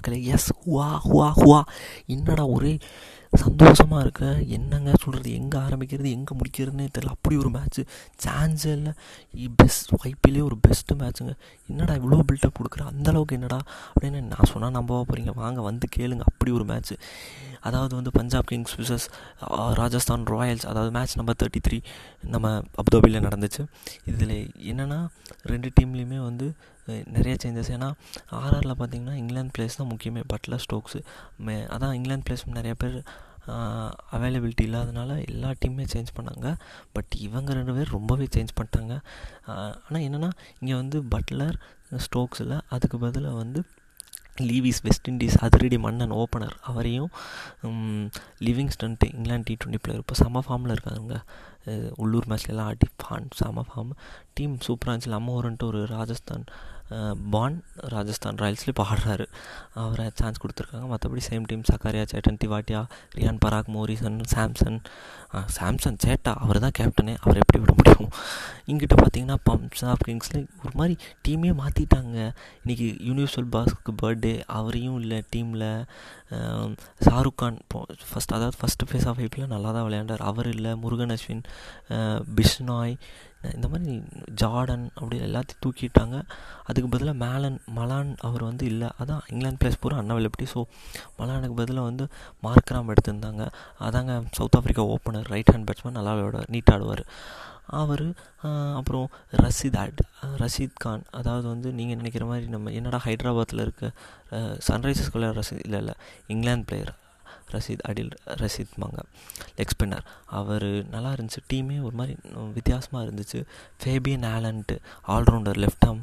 மக்களே S Hua Hua Hua என்னடா ஒரே சந்தோஷமாக இருக்க என்னங்க சொல்கிறது எங்கே ஆரம்பிக்கிறது எங்கே முடிக்கிறதுனே தெரியல. அப்படி ஒரு மேட்ச்சு சான்ஸே இல்லை. பெஸ்ட் ஐபிஎல்லே ஒரு பெஸ்ட்டு மேட்ச்சுங்க என்னடா இவ்வளோ பில்டப் கொடுக்குற? அந்தளவுக்கு என்னடா? அப்படின்னு நான் சொன்னால் நம்பவா போகிறீங்க வாங்க வந்து கேளுங்க. அப்படி ஒரு மேட்ச்சு அதாவது வந்து Punjab Kings versus Rajasthan Royals அதாவது மேட்ச் நம்பர் தேர்ட்டி த்ரீ நம்ம அபுதாபியில் நடந்துச்சு. இதில் என்னென்னா ரெண்டு டீம்லேயுமே வந்து நிறைய சேஞ்சஸ் ஏன்னா ஆர்ஆரில் பார்த்தீங்கன்னா இங்கிலாந்து பிளேஸ் தான் முக்கியமே. பட்லர் ஸ்டோக்ஸு மே அதான் இங்கிலாந்து பிளேஸ் நிறைய பேர் அவைலபிலிட்டி இல்லாதனால எல்லா டீமுமே சேஞ்ச் பண்ணாங்க. பட் இவங்க ரெண்டு பேர் ரொம்பவே சேஞ்ச் பண்ணிட்டாங்க. ஆனால் என்னென்னா இங்கே வந்து பட்லர் ஸ்ட்ரோக்ஸில் அதுக்கு பதிலாக வந்து லீவிஸ் வெஸ்ட் இண்டீஸ் அதிரடி மன்னன் ஓப்பனர் அவரையும் Livingstone England T twenty player இப்போ செம ஃபார்மில் இருக்காங்க உள்ளூர் மேட்ச்லலாம் ஆடி ஃபான் செம ஃபார்ம் டீம் சூப்பராக இருந்துச்சு. அம்மோரன்ட்டு ஒரு ராஜஸ்தான் பான் ராஜஸ்தான் ராயல்ஸ்லேயும் இப்போ ஆடுறாரு. அவரை சான்ஸ் கொடுத்துருக்காங்க. மற்றபடி same team Sakariya Chetan Tewatia Riyan Parag Morrison Samson. Samson சேட்டா அவர் தான் கேப்டனே அவர் எப்படி விட முடியும்? இங்கிட்ட பார்த்தீங்கன்னா பஞ்சாப் கிங்ஸில் ஒரு மாதிரி டீமே மாற்றிட்டாங்க இன்றைக்கி யூனிவர்சல் பாஸ்க்கு பர்த்டே அவரையும் இல்லை டீமில் ஷாருக் கான் ஃபஸ்ட் அதாவது ஃபஸ்ட்டு ஃபேஸ் ஆஃப் ஐபிஎல் நல்லா தான் விளையாண்டார். அவர் இல்லை முருகன் அஸ்வின் பிஷ்னாய் இந்த மாதிரி ஜார்டன் அப்படி எல்லாத்தையும் தூக்கிட்டாங்க. அதுக்கு பதிலாக மேலன் மலான் அவர் வந்து இல்லை. அதான் இங்கிலாந்து பிளேஸ் பூரா அன்அவைலபிலிட்டி ஸோ மலானுக்கு பதிலாக வந்து மார்க்ராம் எடுத்திருந்தாங்க. அதாங்க South Africa opener right hand batsman நல்லா விளையாடுவார் நீட் ஆடுவார். அவர் அப்புறம் ரஷீத் அட் ரஷீத் கான். அதாவது வந்து நீங்கள் நினைக்கிற மாதிரி நம்ம என்னடா ஹைதராபாத்தில் இருக்க சன்ரைசர்ஸ் விளையாட ரஷீத் இல்லை இல்லை இங்கிலாந்து பிளேயர் ரஷீத் அடில் ரஷீத் மாங்க லெக் ஸ்பின்னர் அவர் நல்லா இருந்துச்சு டீமே ஒரு மாதிரி வித்தியாசமாக இருந்துச்சு. Fabian ஆலன்ட்டு allrounder left arm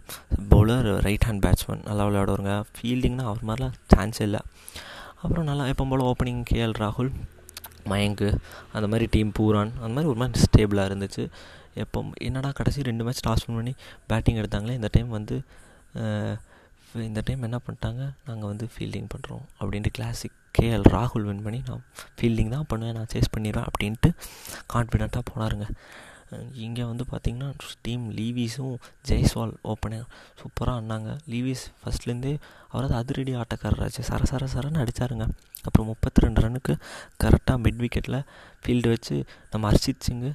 bowler right hand batsman நல்லா விளையாடுவாருங்க. ஃபீல்டிங்னா அவர் மாதிரிலாம் சான்ஸ் இல்லை. அப்புறம் நல்லா எப்போ போல் ஓப்பனிங் கேஎல் ராகுல் மயங்கு அந்த மாதிரி டீம் பூரான் அந்த மாதிரி ஒரு மாதிரி ஸ்டேபிளாக இருந்துச்சு. எப்போ என்னடா கடைசி ரெண்டு மேட்ச் டாஸ் பண்ணி பேட்டிங் எடுத்தாங்களே இந்த டைம் வந்து இந்த டைம் என்ன பண்ணிட்டாங்க? நாங்கள் வந்து ஃபீல்டிங் பண்ணுறோம் அப்படின்ட்டு கிளாசிக் கேஎல் ராகுல் வின் பண்ணி நான் ஃபீல்டிங் தான் பண்ணுவேன் நான் சேஸ் பண்ணிடுவேன் அப்படின்ட்டு கான்ஃபிடெண்ட்டாக போனாருங்க. இங்கே வந்து பார்த்திங்கன்னா டீம் லீவிஸும் ஜெய்ஸ்வால் ஓப்பனர் சூப்பராக ஆடினாங்க. லீவிஸ் ஃபஸ்ட்லேருந்தே அவரது அதிரடி ஆட்டக்காரராச்சு சர சர சரன்னு அடித்தாருங்க அப்புறம் முப்பத்தி ரெண்டு ரன்னுக்கு கரெக்டாக மிட் விக்கெட்டில் ஃபீல்டு வச்சு நம்ம Harshit Singh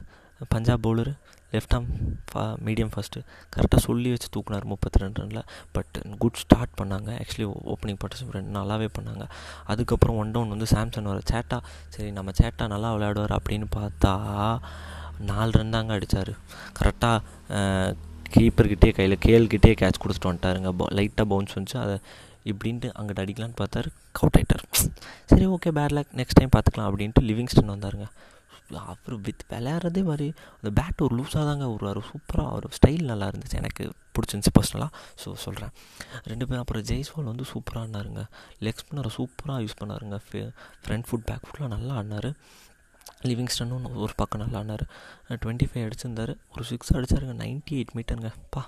Punjab bowler left arm ஃபா மீடியம் ஃபஸ்ட்டு கரெக்டாக சொல்லி வச்சு தூக்குனார் முப்பத்தி ரெண்டு ரனில். பட் குட் ஸ்டார்ட் பண்ணாங்க. ஆக்சுவலி ஓப்பனிங் பார்ட்டிசிபேட் ரெண்டு நல்லாவே பண்ணாங்க. அதுக்கப்புறம் ஒன் டவுன் வந்து சாம்சன் வர சேட்டா. சரி நம்ம சேட்டா நல்லா விளையாடுவார் அப்படின்னு பார்த்தா நாலு ரன் தாங்க அடித்தார் கரெக்டாக கீப்பர்கிட்டே கையில் கேல்கிட்டே கேட்ச் கொடுத்துட்டு வந்துட்டாருங்க. லைட்டாக பவுன்ஸ் வந்துச்சு. அதை இப்படின்ட்டு அங்கிட்ட அடிக்கலான்னு பார்த்தாரு. கவுட் ஆகிட்டார் சரி okay bad luck next time பார்த்துக்கலாம் அப்படின்ட்டு லிவிங்ஸ்டன் வந்தாருங்க. அவர் வித் விளையாடுறதே மாதிரி அந்த பேட் ஒரு லூஸாக தாங்க வருவார் சூப்பராக அவர் ஸ்டைல் நல்லா இருந்துச்சு. எனக்கு பிடிச்சிருந்துச்சி பர்சனலாக ஸோ சொல்கிறேன் ரெண்டு பேரும் அப்புறம் ஜெய்ஸ்வால் வந்து சூப்பராக ஆடினாருங்க. லெக் ஸ்பின்னரை சூப்பராக யூஸ் பண்ணாருங்க. ஃப்ரண்ட் ஃபுட் பேக் ஃபுட்லாம் நல்லா ஆடினார். லிவிங்ஸ்டனும் ஒரு பக்கம் நல்லா ஆடினார். டுவெண்ட்டி ஃபைவ் அடிச்சிருந்தார். ஒரு சிக்ஸ் அடித்தாருங்க நைன்ட்டி எயிட் மீட்டருங்க பா.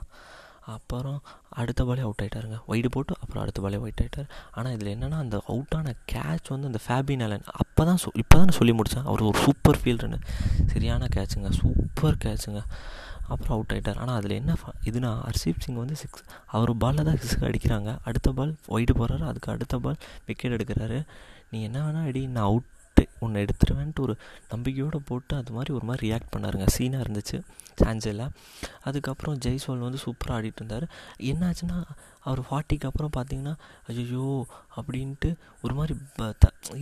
அப்புறம் அடுத்த பாலே அவுட் ஆகிட்டாருங்க ஒயிடு போட்டு அப்புறம் அடுத்த பாலே ஒயிட் ஆகிட்டார் ஆனால் இதில் என்னென்னா அந்த அவுட்டான கேட்ச் வந்து அந்த ஃபேபின் அலன் அப்போ தான் சொ இப்போ தான் சொல்லி முடித்தேன் அவர் ஒரு சூப்பர் ஃபீல்டுன்னு சரியான கேட்சுங்க சூப்பர் கேட்சுங்க அப்புறம் அவுட் ஆகிட்டார் ஆனால் அதில் என்ன இதுனா ஹர்ஷீப் சிங் வந்து சிக்ஸ் அவர் பாலில் தான் சிக்ஸ் அடிக்கிறாங்க. அடுத்த பால் ஒயிடு போகிறாரு அதுக்கு அடுத்த பால் விக்கெட் எடுக்கிறாரு. நீ என்ன வேணால் அடி நான் அவுட் உன்னை எடுத்துருவேன்ட்டு ஒரு நம்பிக்கையோடு போட்டு அது மாதிரி ஒரு மாதிரி ரியாக்ட் பண்ணாருங்க. சீனாக இருந்துச்சு சான்ஸ் அதுக்கப்புறம் ஜெய்ஸ்வால் வந்து சூப்பராக ஆடிட்டு இருந்தார் என்னாச்சுன்னா அவர் ஃபார்ட்டிக்கு அப்புறம் பார்த்தீங்கன்னா ஐயோ அப்படின்ட்டு ஒரு மாதிரி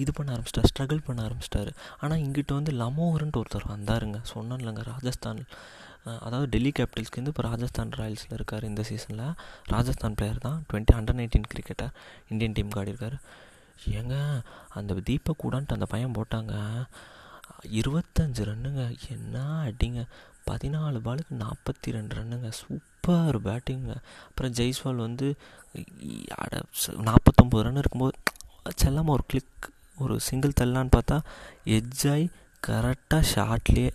இது பண்ண ஆரம்பிச்சிட்டார் ஸ்ட்ரகிள் பண்ண ஆரம்பிச்சிட்டாரு. ஆனால் இங்கிட்ட வந்து லமோகர்ன்ட்டு ஒருத்தர் வந்தாருங்க. சொன்னேன்லங்க ராஜஸ்தான் அதாவது டெல்லி கேபிட்டல்ஸ்க்கு இப்போ ராஜஸ்தான் ராயல்ஸில் இருக்கார் இந்த சீசனில் ராஜஸ்தான் பிளேயர் தான் twenty under nineteen cricketer Indian team ஆடிருக்காரு ஏங்க அந்த தீபக் கூடான்ட்டு அந்த பையன் போட்டாங்க. இருபத்தஞ்சு ரன்னுங்க. என்ன அடிங்க. பதினாலு பாலுக்கு நாற்பத்தி ரெண்டு ரன்னுங்க. சூப்பர் பேட்டிங்க அப்புறம் ஜெய்ஸ்வால் வந்து நாற்பத்தொம்போது ரன் இருக்கும்போது செல்லாமல் ஒரு கிளிக் ஒரு சிங்கிள் தள்ளலான்னு பார்த்தா எஜ்ஜாய் கரெக்டாக ஷார்ட்லேயே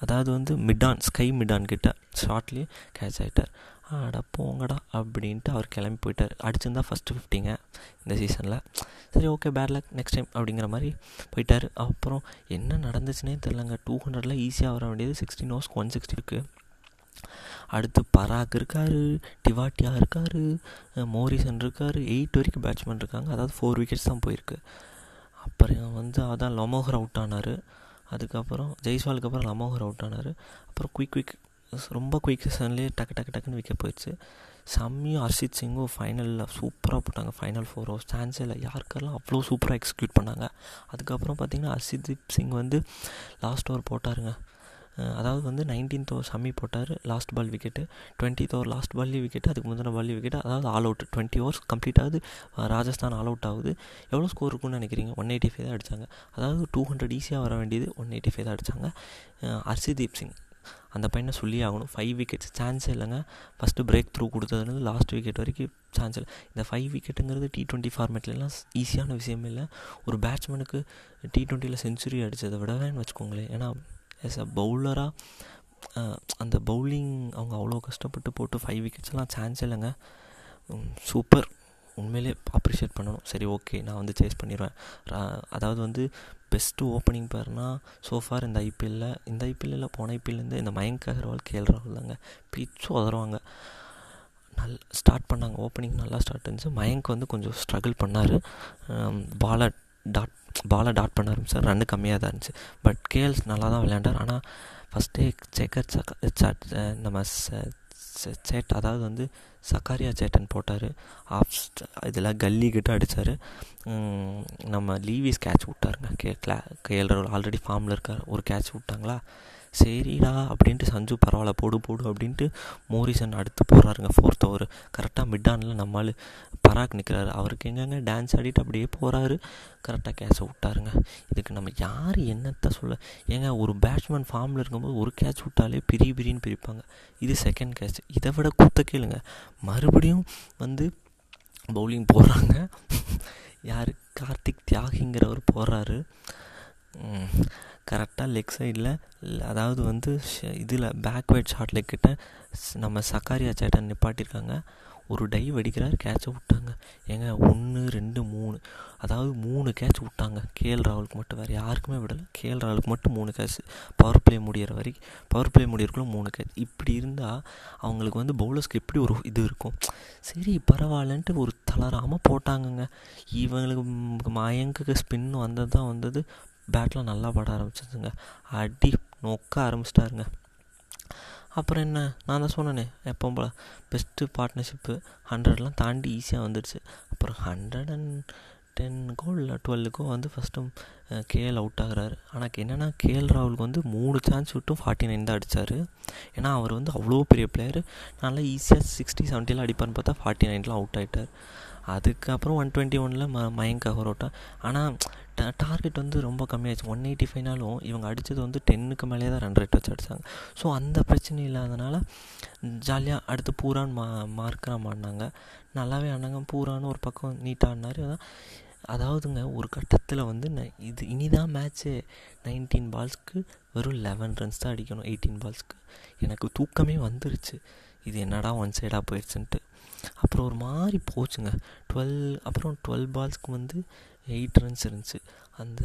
அதாவது வந்து மிடான் ஸ்கை மிடான் கிட்ட ஷார்ட்லேயே கேட்ச் ஆகிட்டார் அட போங்கடா அப்படின்ட்டு அவர் கிளம்பி போயிட்டார். அடிச்சிருந்தா ஃபஸ்ட்டு ஃபிஃப்டிங்க இந்த சீசனில் சரி okay bad luck next time அப்படிங்கிற மாதிரி போயிட்டார். அப்புறம் என்ன நடந்துச்சுன்னே தெரிலங்க டூ ஹண்ட்ரட்லாம் ஈஸியாக வர வேண்டியது சிக்ஸ்டீன் ஹவர்ஸ்க்கு ஒன் சிக்ஸ்டி இருக்குது அடுத்து பராக் இருக்கார் டிவாட்டியா இருக்கார் மோரிசன் இருக்கார் எயிட் வரைக்கும் பேட்ஸ்மேன் இருக்காங்க. அதாவது ஃபோர் விக்கெட்ஸ் தான் போயிருக்கு. அப்புறம் வந்து அதான் லமோகர் அவுட் ஆனார். அதுக்கப்புறம் ஜெய்ஸ்வாலுக்கு அப்புறம் லமோகர் அவுட் ஆனார். அப்புறம் குயிக் குயிக் ரொம்ப குயிக் செஷன்லேயே டக்கு டக்கு டக்குன்னு விக்கெட் போயிடுச்சு. செம்மியும் ஹர்ஷித் சிங்கும் ஃபைனலில் சூப்பராக போட்டாங்க. ஃபைனல் ஃபோர் ஹவர்ஸ் சான்ஸே இல்லை. யாருக்கெல்லாம் அவ்வளோ சூப்பராக எக்ஸிக்யூட் பண்ணாங்க. அதுக்கப்புறம் பார்த்திங்கன்னா ஹர்ஷித் சிங் வந்து லாஸ்ட் ஓவர் போட்டாருங்க. அதாவது வந்து நைன்டீன்த் ஓவர் சம்மி போட்டார். Last ball wicket twentieth over last பால்லி wicket அதுக்கு முந்தின பால்லி விக்கெட்டு அதாவது all out twenty overs complete ஆகுது. ராஜஸ்தான் ஆல் அவுட் ஆகுது. எவ்வளோ ஸ்கோர் இருக்குன்னு நினைக்கிறீங்க? ஒன் எயிட்டி ஃபைவ் தான் அடித்தாங்க அதாவது டூ ஹண்ட்ரட் ஈஸியாக வர வேண்டியது ஒன் எயிட்டி ஃபைவ் தான் அடித்தாங்க ஹர்ஷிதீப் சிங். அந்த பையனை சொல்லி ஆகணும். ஃபைவ் விக்கெட்ஸ் சான்ஸே இல்லைங்க. ஃபஸ்ட்டு பிரேக் த்ரூ கொடுத்ததுலேருந்து லாஸ்ட் விக்கெட் வரைக்கும் சான்ஸ் இல்லை. இந்த ஃபைவ் விக்கெட்டுங்கிறது டி ட்வெண்ட்டி ஃபார்மேட்லலாம் ஈஸியான விஷயமே இல்லை. ஒரு பேட்ஸ்மேனுக்கு டி டுவெண்ட்டியில் செஞ்சுரி அடித்ததை விடவேன்னு வச்சுக்கோங்களேன். ஏன்னா ஆஸ் அ பவுலராக அந்த பவுலிங் அவங்க அவ்வளோ கஷ்டப்பட்டு போட்டு ஃபைவ் விக்கெட்ஸ்லாம் சான்ஸ் இல்லைங்க. சூப்பர் உண்மையிலே அப்ரிஷியேட் பண்ணணும். சரி ஓகே நான் வந்து சேஸ் பண்ணிடுவேன் அதாவது வந்து பெஸ்ட்டு ஓப்பனிங் பேர்னா சோஃபார் இந்த ஐபிஎல்லில் இந்த ஐபிஎல்லில் போன ஐபிஎல்லேருந்து இந்த மயங்க் அகர்வால் கேஎல் ராகுல் தாங்க பிச்சும் உதருவாங்க நல் ஸ்டார்ட் பண்ணாங்க. ஓப்பனிங் நல்லா ஸ்டார்ட் இருந்துச்சு. மயங்க் வந்து கொஞ்சம் ஸ்ட்ரகிள் பண்ணார். பாலை டாட் பாலை டாட் பண்ண ஆரம்பிச்சார். ரன்னு கம்மியாக தான் இருந்துச்சு. பட் கேஎல்ஸ் நல்லா தான் விளையாண்டார். ஆனால் ஃபஸ்ட்டே சேக்கர் சாட் நம்ம சேட் அதாவது வந்து சக்காரியா சேட்டன் போட்டார். ஆஃப் இதில் கல்லி கிட்ட அடித்தார் நம்ம லீவிஸ் கேட்ச் விட்டாருங்க. கே கிளா கேள்ற ஆல்ரெடி ஃபார்மில் இருக்கார். ஒரு கேட்ச் விட்டாங்களா? சரிடா அப்படின்ட்டு சஞ்சு பரவாயில்ல போடு போடு அப்படின்ட்டு மோரிசன் அடுத்து போகிறாருங்க ஃபோர்த் ஓவர் கரெக்டாக மிட் ஆனில் நம்மால் பராக் நிற்கிறாரு அவருக்கு எங்கெங்க டான்ஸ் ஆடிட்டு அப்படியே போகிறாரு கரெக்டாக கேட்சை விட்டாருங்க. இதுக்கு நம்ம யார் என்னத்தை சொல்ல? ஏங்க ஒரு பேட்ஸ்மேன் ஃபார்மில் இருக்கும்போது ஒரு கேட்ச் விட்டாலே பிரி பிரின்னு பிரிப்பாங்க. இது செகண்ட் கேட்ச் இதை விட கூத்த கேளுங்க. மறுபடியும் வந்து பவுலிங் போடுறாங்க யார்? கார்த்திக் தியாகிங்கிறவர் போடுறாரு கரெக்டாக லெக் சைடில் அதாவது வந்து இதில் பேக்வேர்ட் ஷார்ட் லெக் கிட்ட நம்ம சக்காரியா சேட்டை நிப்பாட்டியிருக்காங்க ஒரு டைவ் அடிக்கிறார் கேட்சை விட்டாங்க. ஏங்க ஒன்று ரெண்டு மூணு. அதாவது மூணு கேட்ச் விட்டாங்க. கேஎல் ராகுலுக்கு மட்டும் வேறு யாருக்குமே விடலை. கேஎல் ராகுலுக்கு மட்டும் மூணு கேட்ச் பவர் பிளே முடிகிற வரைக்கும் பவர் பிளே முடியறக்குள்ள மூணு கேட்ச் இப்படி இருந்தால் அவங்களுக்கு வந்து பவுலர்ஸ்க்கு எப்படி ஒரு இது இருக்கும். சரி பரவாயில்லன்ட்டு ஒரு தளராமல் போட்டாங்கங்க. இவங்களுக்கு மயங்குக்கு ஸ்பின் வந்தது தான் வந்தது. பேட்லாம் நல்லா பட ஆரம்பிச்சதுங்க. அடி நொக்க ஆரம்பிச்சிட்டாருங்க. அப்புறம் என்ன? நான் தான் சொன்னேனே எப்போ போல் பெஸ்ட்டு பார்ட்னர்ஷிப்பு ஹண்ட்ரட்லாம் தாண்டி ஈஸியாக வந்துடுச்சு. அப்புறம் ஹண்ட்ரட் அண்ட் டென்னுக்கோ இல்லை டுவெல்லுக்கோ வந்து ஃபஸ்ட்டும் கேஎல் அவுட் ஆகிறாரு. ஆனால் என்னென்னா கேஎல் ராகுலுக்கு வந்து மூணு சான்ஸ் விட்டும் ஃபார்ட்டி நைன் தான் அடித்தார் ஏன்னா அவர் வந்து அவ்வளோ பெரிய பிளேயர் நல்லா ஈஸியாக சிக்ஸ்டி செவன்ட்டியில் அடிப்பார்னு பார்த்தா ஃபார்ட்டி நைன்லாம் அவுட் ஆகிட்டார் அதுக்கப்புறம் ஒன் டுவெண்ட்டி ஒனில் ம மயங்க் அகரோட்டா ஆனால் டார்கெட் வந்து ரொம்ப கம்மியாகிடுச்சு ஒன் எயிட்டி ஃபைவ்னாலும் இவங்க அடித்தது வந்து டென்னுக்கு மேலே தான் ரன் ரேட் வச்சு அடித்தாங்க ஸோ அந்த பிரச்சனை இல்லாதனால ஜாலியாக அடுத்து பூரான் மா மார்க்கராக மாடினாங்க நல்லாவே ஆனாங்க. பூரான்னு ஒரு பக்கம் நீட்டாக ஆடினார். அதான் அதாவதுங்க ஒரு கட்டத்தில் வந்து ந இது இனிதான் மேட்ச்சு நைன்டீன் பால்ஸ்க்கு வெறும் லெவன் ரன்ஸ் தான் அடிக்கணும். எயிட்டீன் பால்ஸ்க்கு எனக்கு தூக்கமே வந்துருச்சு. இது என்னடா ஒன் சைடாக போயிடுச்சுன்ட்டு. அப்புறம் ஒரு மாதிரி போச்சுங்க. டுவெல் அப்புறம் டுவெல் பால்ஸ்க்கு வந்து எயிட் ரன்ஸ் இருந்துச்சு. அந்த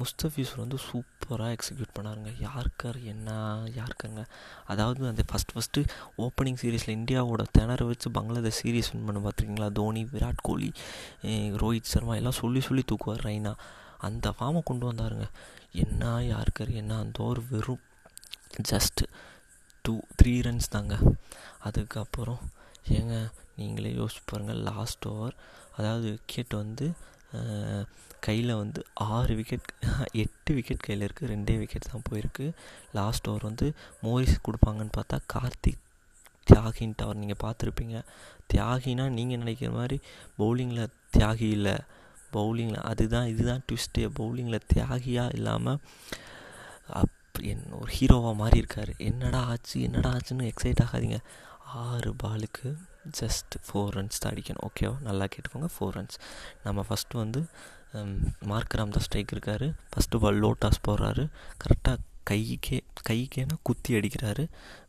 முஸ்தபியூசர் வந்து சூப்பராக எக்ஸிக்யூட் பண்ணாருங்க. யாருக்கார் என்ன யாருக்காருங்க அதாவது அந்த ஃபஸ்ட் ஃபஸ்ட்டு ஓப்பனிங் சீரீஸில் இந்தியாவோட திணற வச்சு பங்களாதேஷ் சீரீஸ் வின் பண்ண பார்த்துருக்கீங்களா தோனி விராட் கோலி ரோஹித் சர்மா எல்லாம் சொல்லி சொல்லி தூக்குவார் ரைனா. அந்த ஃபார்மை கொண்டு வந்தாருங்க. என்ன யாருக்கார் என்ன? அந்த ஒரு வெறும் ஜஸ்ட்டு டூ த்ரீ ரன்ஸ் தாங்க. அதுக்கப்புறம் ஏங்க நீங்களே யோசிச்சு பாருங்கள் லாஸ்ட் ஓவர் அதாவது விக்கெட் வந்து கையில் வந்து ஆறு விக்கெட் எட்டு விக்கெட் கையில் இருக்குது ரெண்டே விக்கெட் தான் போயிருக்கு. லாஸ்ட் ஓவர் வந்து மோரிஸ் கொடுப்பாங்கன்னு பார்த்தா கார்த்திக் தியாகின் டவர் நீங்கள் பார்த்துருப்பீங்க. தியாகினா நீங்கள் நினைக்கிற மாதிரி பவுலிங்கில் தியாகி இல்லை. பவுலிங்கில் அதுதான் இதுதான் ட்விஸ்ட்டு பவுலிங்கில் தியாகியாக இல்லாமல் என் ஒரு ஹீரோவாக மாறி இருக்கார். என்னடா ஆச்சு? என்னடா ஆச்சுன்னு எக்ஸைட் ஆகாதீங்க. ஆறு பாலுக்கு ஜஸ்ட் ஃபோர் ரன்ஸ் தான் அடிக்கணும். ஓகேவா நல்லா கேட்டுக்கோங்க. ஃபோர் ரன்ஸ் நம்ம ஃபஸ்ட்டு வந்து um, மார்க்கராம் தான் ஸ்ட்ரைக் இருக்கார். ஃபஸ்ட்டு பால் லோ டாஸ் போடுறாரு கரெக்டாக கைக்கே கைக்கேனா குத்தி அடிக்கிறாரு.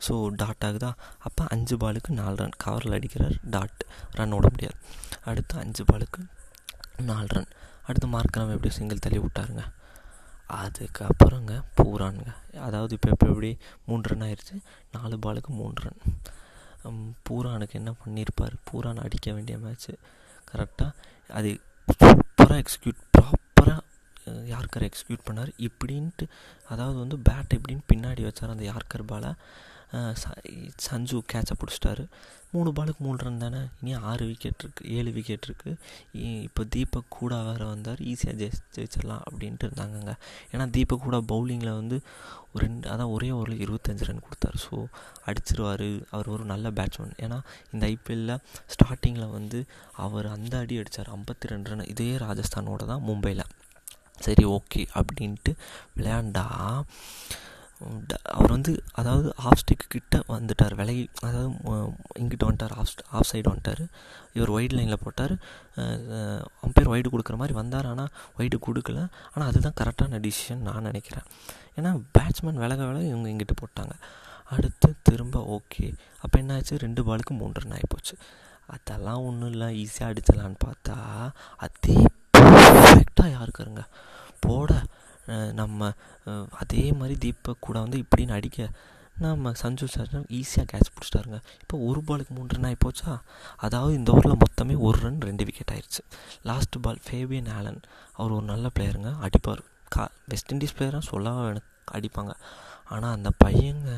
ஸோ டாட் ஆகுதா? அப்போ அஞ்சு பாலுக்கு நாலு ரன் கவரில் அடிக்கிறார். டாட் ரன் ஓட முடியாது. அடுத்து அஞ்சு பாலுக்கு நாலு ரன் அடுத்து மார்க்கராம் எப்படி சிங்கிள் தள்ளி விட்டாருங்க? அதுக்கப்புறங்க பூரானுங்க. அதாவது இப்போ இப்போ எப்படி மூணு ரன் ஆயிடுச்சு நாலு பாலுக்கு மூணு ரன் பூரானுக்கு என்ன பண்ணியிருப்பார் பூரான் அடிக்க வேண்டிய மேட்ச்சு கரெக்டாக அது சூப்பராக எக்ஸிக்யூட் ப்ராப்பராக யார்கர் எக்ஸிக்யூட் பண்ணார்? இப்படின்ட்டு அதாவது வந்து பேட் எப்படின்னு பின்னாடி வச்சார் அந்த யார்கர் பாலை சஞ்சு கேட்சை பிடிச்சிட்டாரு. மூணு பாலுக்கு மூணு ரன் தானே? இனி ஆறு விக்கெட் இருக்குது ஏழு விக்கெட் இருக்குது இப்போ தீபக் கூட வேறு வந்தார் ஈஸியாக ஜெயி ஜெயிச்சிடலாம் அப்படின்ட்டு இருந்தாங்கங்க. ஏன்னா தீபக் கூட பவுலிங்கில் வந்து ஒரு ரெண்டு அதான் ஒரே ஓவரில் இருபத்தஞ்சு ரன் கொடுத்தாரு. ஸோ அடிச்சிருவார். அவர் ஒரு நல்ல பேட்ஸ்மேன் ஏன்னா இந்த ஐபிஎல்லில் ஸ்டார்டிங்கில் வந்து அவர் அந்த அடி அடித்தார் ஐம்பத்தி ரெண்டு ரன் இதே ராஜஸ்தானோட தான் மும்பையில் சரி ஓகே அப்படின்ட்டு விளையாண்டா. அவர் வந்து அதாவது ஆஃப் ஸ்டிக்கு கிட்ட வந்துட்டார் விலகி அதாவது இங்கிட்ட வந்துட்டார் ஆஃப் ஆஃப் சைடு வந்துட்டார். இவர் ஒயிட் லைனில் போட்டார். அம்பையர் ஒய்டு கொடுக்குற மாதிரி வந்தார் ஆனால் ஒய்டு கொடுக்கல. ஆனால் அதுதான் கரெக்டான டிசிஷன் நான் நினைக்கிறேன். ஏன்னா பேட்ஸ்மேன் விலக விலக இவங்க இங்கிட்டு போட்டாங்க. அடுத்து திரும்ப ஓகே அப்போ என்ன ஆச்சு? ரெண்டு பாலுக்கு மூன்று ரன் ஆகிப்போச்சு அதெல்லாம் ஒன்றும் இல்லை. ஈஸியாக அடிச்சிடலான்னு பார்த்தா அதே பர்ஃபெக்டாக யாருக்காருங்க போட நம்ம அதே மாதிரி தீபக் கூட வந்து இப்படின்னு அடிக்க நம்ம சஞ்சு சார் ஈஸியாக கேட்ச் பிடிச்சிட்டாருங்க இப்போ ஒரு பாலுக்கு மூணு ரன் ஆகிப்போச்சா அதாவது இந்த ஓவரில் மொத்தமே ஒரு ரன் ரெண்டு விக்கெட் ஆயிடுச்சு லாஸ்ட் பால் ஃபேபியன் ஆலன் அவர் ஒரு நல்ல பிளேயருங்க அடிப்பார். கா வெஸ்ட் இண்டீஸ் பிளேயராக சொல்லவே எனக்கு அடிப்பாங்க. ஆனால் அந்த பையங்க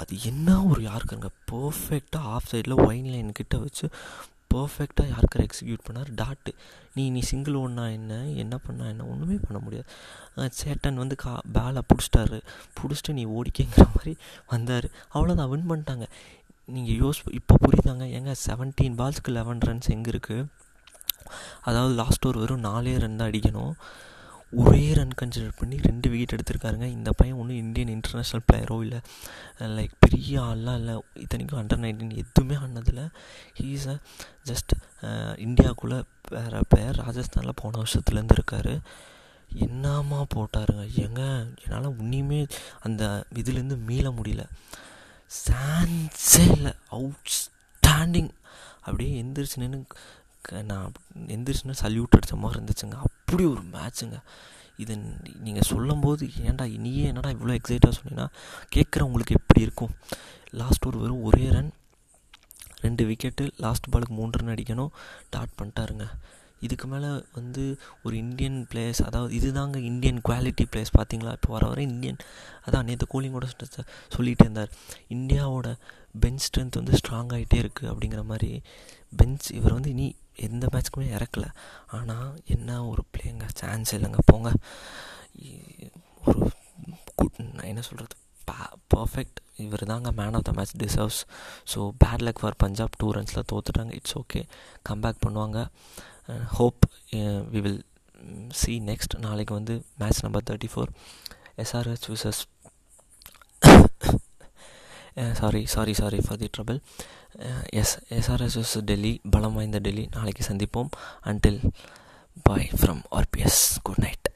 அது என்ன ஒரு யாருக்குங்க? பர்ஃபெக்டாக ஆஃப் சைடில் ஒயின் லைன் கிட்ட வச்சு பர்ஃபெக்டாக யாருக்கார் எக்ஸிக்யூட் பண்ணார்? டாட்டு நீ நீ சிங்கிள் ஒன்றா என்ன? என்ன பண்ணா என்ன? ஒன்றுமே பண்ண முடியாது. சேட்டன் வந்து கா பேலை பிடிச்சிட்டாரு. பிடிச்சிட்டு நீ ஓடிக்கேங்கிற மாதிரி வந்தார். அவ்வளோதான் வின் பண்ணிட்டாங்க. நீங்கள் யோஸ் இப்போ புரியுதாங்க? ஏங்க செவன்டீன் பால்ஸ்க்கு லெவன் ரன்ஸ் எங்கே இருக்குது அதாவது லாஸ்ட் ஒரு வெறும் நாலே ரன் தான் அடிக்கணும். ஒரே ரன் கன்சிடர் பண்ணி ரெண்டு விக்கெட் எடுத்திருக்காருங்க. இந்த பையன் ஒன்றும் இந்தியன் இன்டர்நேஷ்னல் பிளேயரோ இல்லை. லைக் பெரிய ஆள்லாம் இல்லை. இத்தனைக்கும் அண்டர் நைன்டீன் எதுவுமே ஆனதில்ல ஹீஸ் அ ஜஸ்ட் இந்தியாவுக்குள்ளே வேறு பேர் ராஜஸ்தானில் போன வருஷத்துலேருந்து இருக்கார். என்னமா போட்டாருங்க. ஏங்க என்னால் உன்னியுமே அந்த இதுலேருந்து மீள முடியல. சான்ஸே இல்லை. அவுட் ஸ்டாண்டிங் அப்படியே எந்திரிச்சு நின்று நான் எந்திரிச்சுன்னா சல்யூட் அடித்த மாதிரி இருந்துச்சுங்க. அப்படி ஒரு மேட்ச்சுங்க இது நீங்கள் சொல்லும்போது ஏன்டா நீயே என்னடா இவ்வளோ எக்ஸைட்டாக சொன்னீங்கன்னா கேட்குறவங்களுக்கு எப்படி இருக்கும்? லாஸ்ட் ஒரு வெறும் ஒரே ரன் ரெண்டு விக்கெட்டு லாஸ்ட் பாலுக்கு மூன்று ரன் அடிக்கணும். டாட் பண்ணிட்டாருங்க. இதுக்கு மேலே வந்து ஒரு இந்தியன் பிளேயர்ஸ் அதாவது இதுதாங்க இந்தியன் குவாலிட்டி பிளேயர்ஸ் பார்த்தீங்களா இப்போ வர வர இந்தியன் அதான் நேற்று கூலிங்கோட சொல்லிகிட்டே இருந்தார். இந்தியாவோட பெஞ்ச் ஸ்ட்ரென்த் வந்து ஸ்ட்ராங் ஆகிட்டே இருக்குது அப்படிங்கிற மாதிரி பெஞ்ச் இவர் வந்து இனி எந்த மேட்ச்க்குமே இறக்கல. ஆனால் என்ன ஒரு பிளேங்க சான்ஸ் இல்லைங்க. போங்க. ஒரு குட் என்ன சொல்கிறது பர்ஃபெக்ட் இவர் தாங்க man of the match deserves so bad luck for Punjab two ரன்ஸில் தோத்துட்டாங்க. இட்ஸ் ஓகே கம்பேக் பண்ணுவாங்க. Hope we will see next நாளைக்கு வந்து match number thirty four SRH versus sorry sorry sorry for the trouble S SRSS Delhi பலம் வாய்ந்த டெல்லி நாளைக்கு சந்திப்போம். Until bye from RBS good night